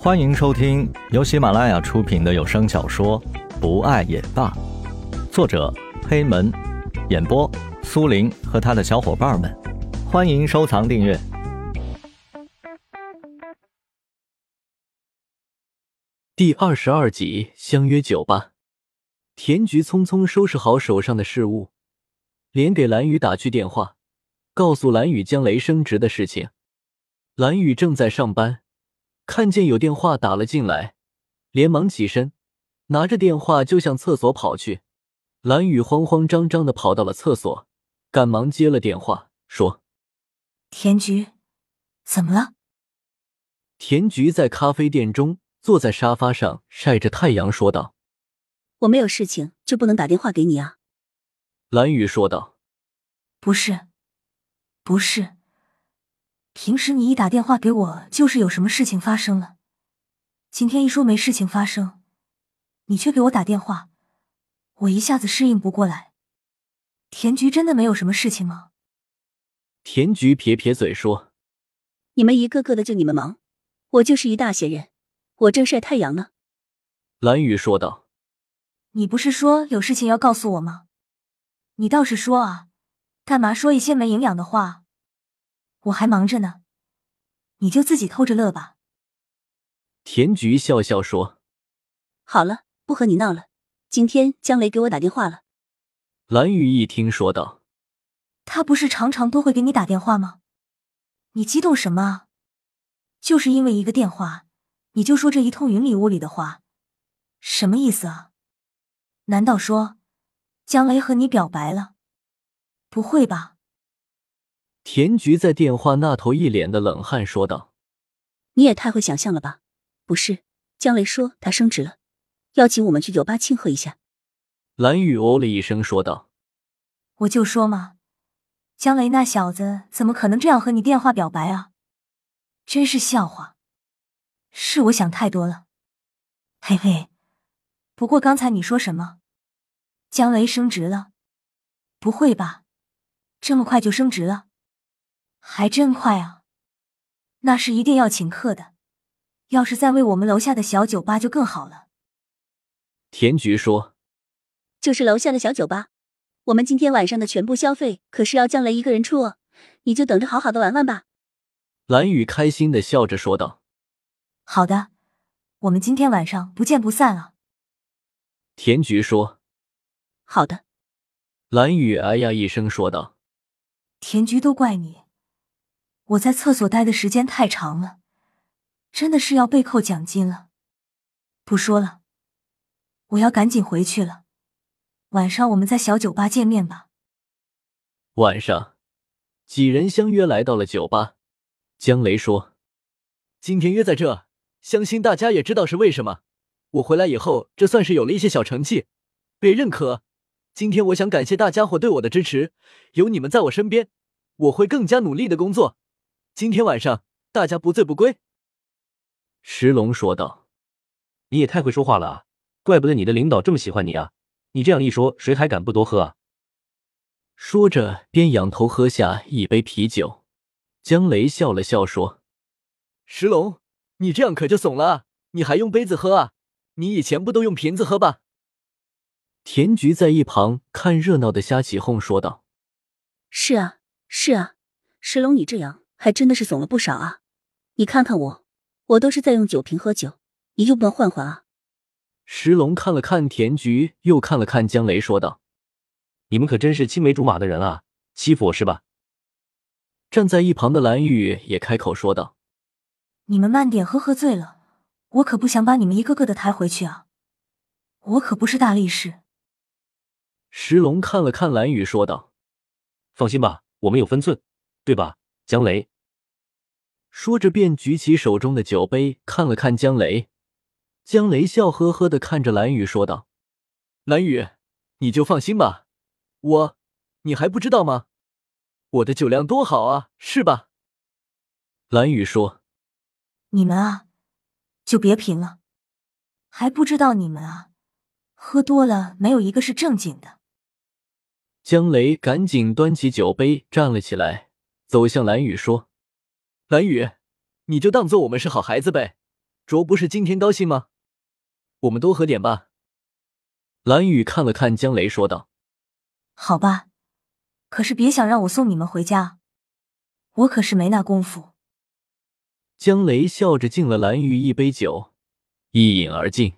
欢迎收听由喜马拉雅出品的有声小说《不爱也罢》，作者黑门，演播苏林和他的小伙伴们。欢迎收藏订阅。第二十二集，相约酒吧。田菊匆匆收拾好手上的事物，连给蓝雨打去电话，告诉蓝雨江雷升职的事情。蓝雨正在上班。看见有电话打了进来，连忙起身，拿着电话就向厕所跑去。蓝雨慌慌张张的跑到了厕所，赶忙接了电话，说：“田菊，怎么了？”田菊在咖啡店中坐在沙发上晒着太阳，说道：“我没有事情，就不能打电话给你啊？”蓝雨说道：“不是，不是。”平时你一打电话给我，就是有什么事情发生了。今天一说没事情发生，你却给我打电话，我一下子适应不过来。田菊真的没有什么事情吗？田菊撇撇嘴说：“你们一个个的就你们忙，我就是一大闲人，我正晒太阳呢。”蓝雨说道：“你不是说有事情要告诉我吗？你倒是说啊，干嘛说一些没营养的话？”我还忙着呢，你就自己偷着乐吧。田菊笑笑说：“好了，不和你闹了。今天江雷给我打电话了。”蓝雨一听说道：“他不是常常都会给你打电话吗？你激动什么啊？就是因为一个电话，你就说这一通云里雾里的话，什么意思啊？难道说江雷和你表白了？不会吧？”田菊在电话那头一脸的冷汗说道：“你也太会想象了吧？不是，江雷说他升职了，邀请我们去酒吧庆贺一下。”蓝雨哦了一声说道：“我就说嘛，江雷那小子怎么可能这样和你电话表白啊？真是笑话！是我想太多了。嘿嘿，不过刚才你说什么？江雷升职了？不会吧？这么快就升职了？”还真快啊！那是一定要请客的。要是再为我们楼下的小酒吧就更好了。田菊说：“就是楼下的小酒吧，我们今天晚上的全部消费可是要降雷一个人出哦，你就等着好好的玩玩吧。”蓝雨开心的笑着说道：“好的，我们今天晚上不见不散啊。”田菊说：“好的。”蓝雨哎呀一声说道：“田菊，都怪你。”我在厕所待的时间太长了，真的是要被扣奖金了。不说了，我要赶紧回去了。晚上我们在小酒吧见面吧。晚上，几人相约来到了酒吧。江雷说：“今天约在这，相信大家也知道是为什么。我回来以后，这算是有了一些小成绩，被认可。今天我想感谢大家伙对我的支持，有你们在我身边，我会更加努力的工作。”今天晚上大家不醉不归。”石龙说道，“你也太会说话了啊！怪不得你的领导这么喜欢你啊！你这样一说，谁还敢不多喝啊？”说着，便仰头喝下一杯啤酒。江雷笑了笑说：“石龙，你这样可就怂了啊！你还用杯子喝啊？你以前不都用瓶子喝吧？”田菊在一旁看热闹的瞎起哄说道：“是啊，是啊，石龙，你这样。”还真的是怂了不少啊！你看看我，我都是在用酒瓶喝酒，你用不能换换啊？石龙看了看田菊，又看了看江雷，说道：“你们可真是青梅竹马的人啊，欺负我是吧？”站在一旁的蓝玉也开口说道：“你们慢点喝，喝醉了，我可不想把你们一个个的抬回去啊！我可不是大力士。”石龙看了看蓝雨，说道：“放心吧，我们有分寸，对吧？”江雷说着，便举起手中的酒杯，看了看江雷。江雷笑呵呵的看着蓝雨，说道：“蓝雨，你就放心吧，我，你还不知道吗？我的酒量多好啊，是吧？”蓝雨说：“你们啊，就别贫了，还不知道你们啊，喝多了没有一个是正经的。”江雷赶紧端起酒杯，站了起来。走向蓝雨说：“蓝雨，你就当做我们是好孩子呗。卓不是今天高兴吗？我们多喝点吧。蓝雨看了看江雷，说道：“好吧，可是别想让我送你们回家，我可是没那功夫。”江雷笑着敬了蓝雨一杯酒，一饮而尽。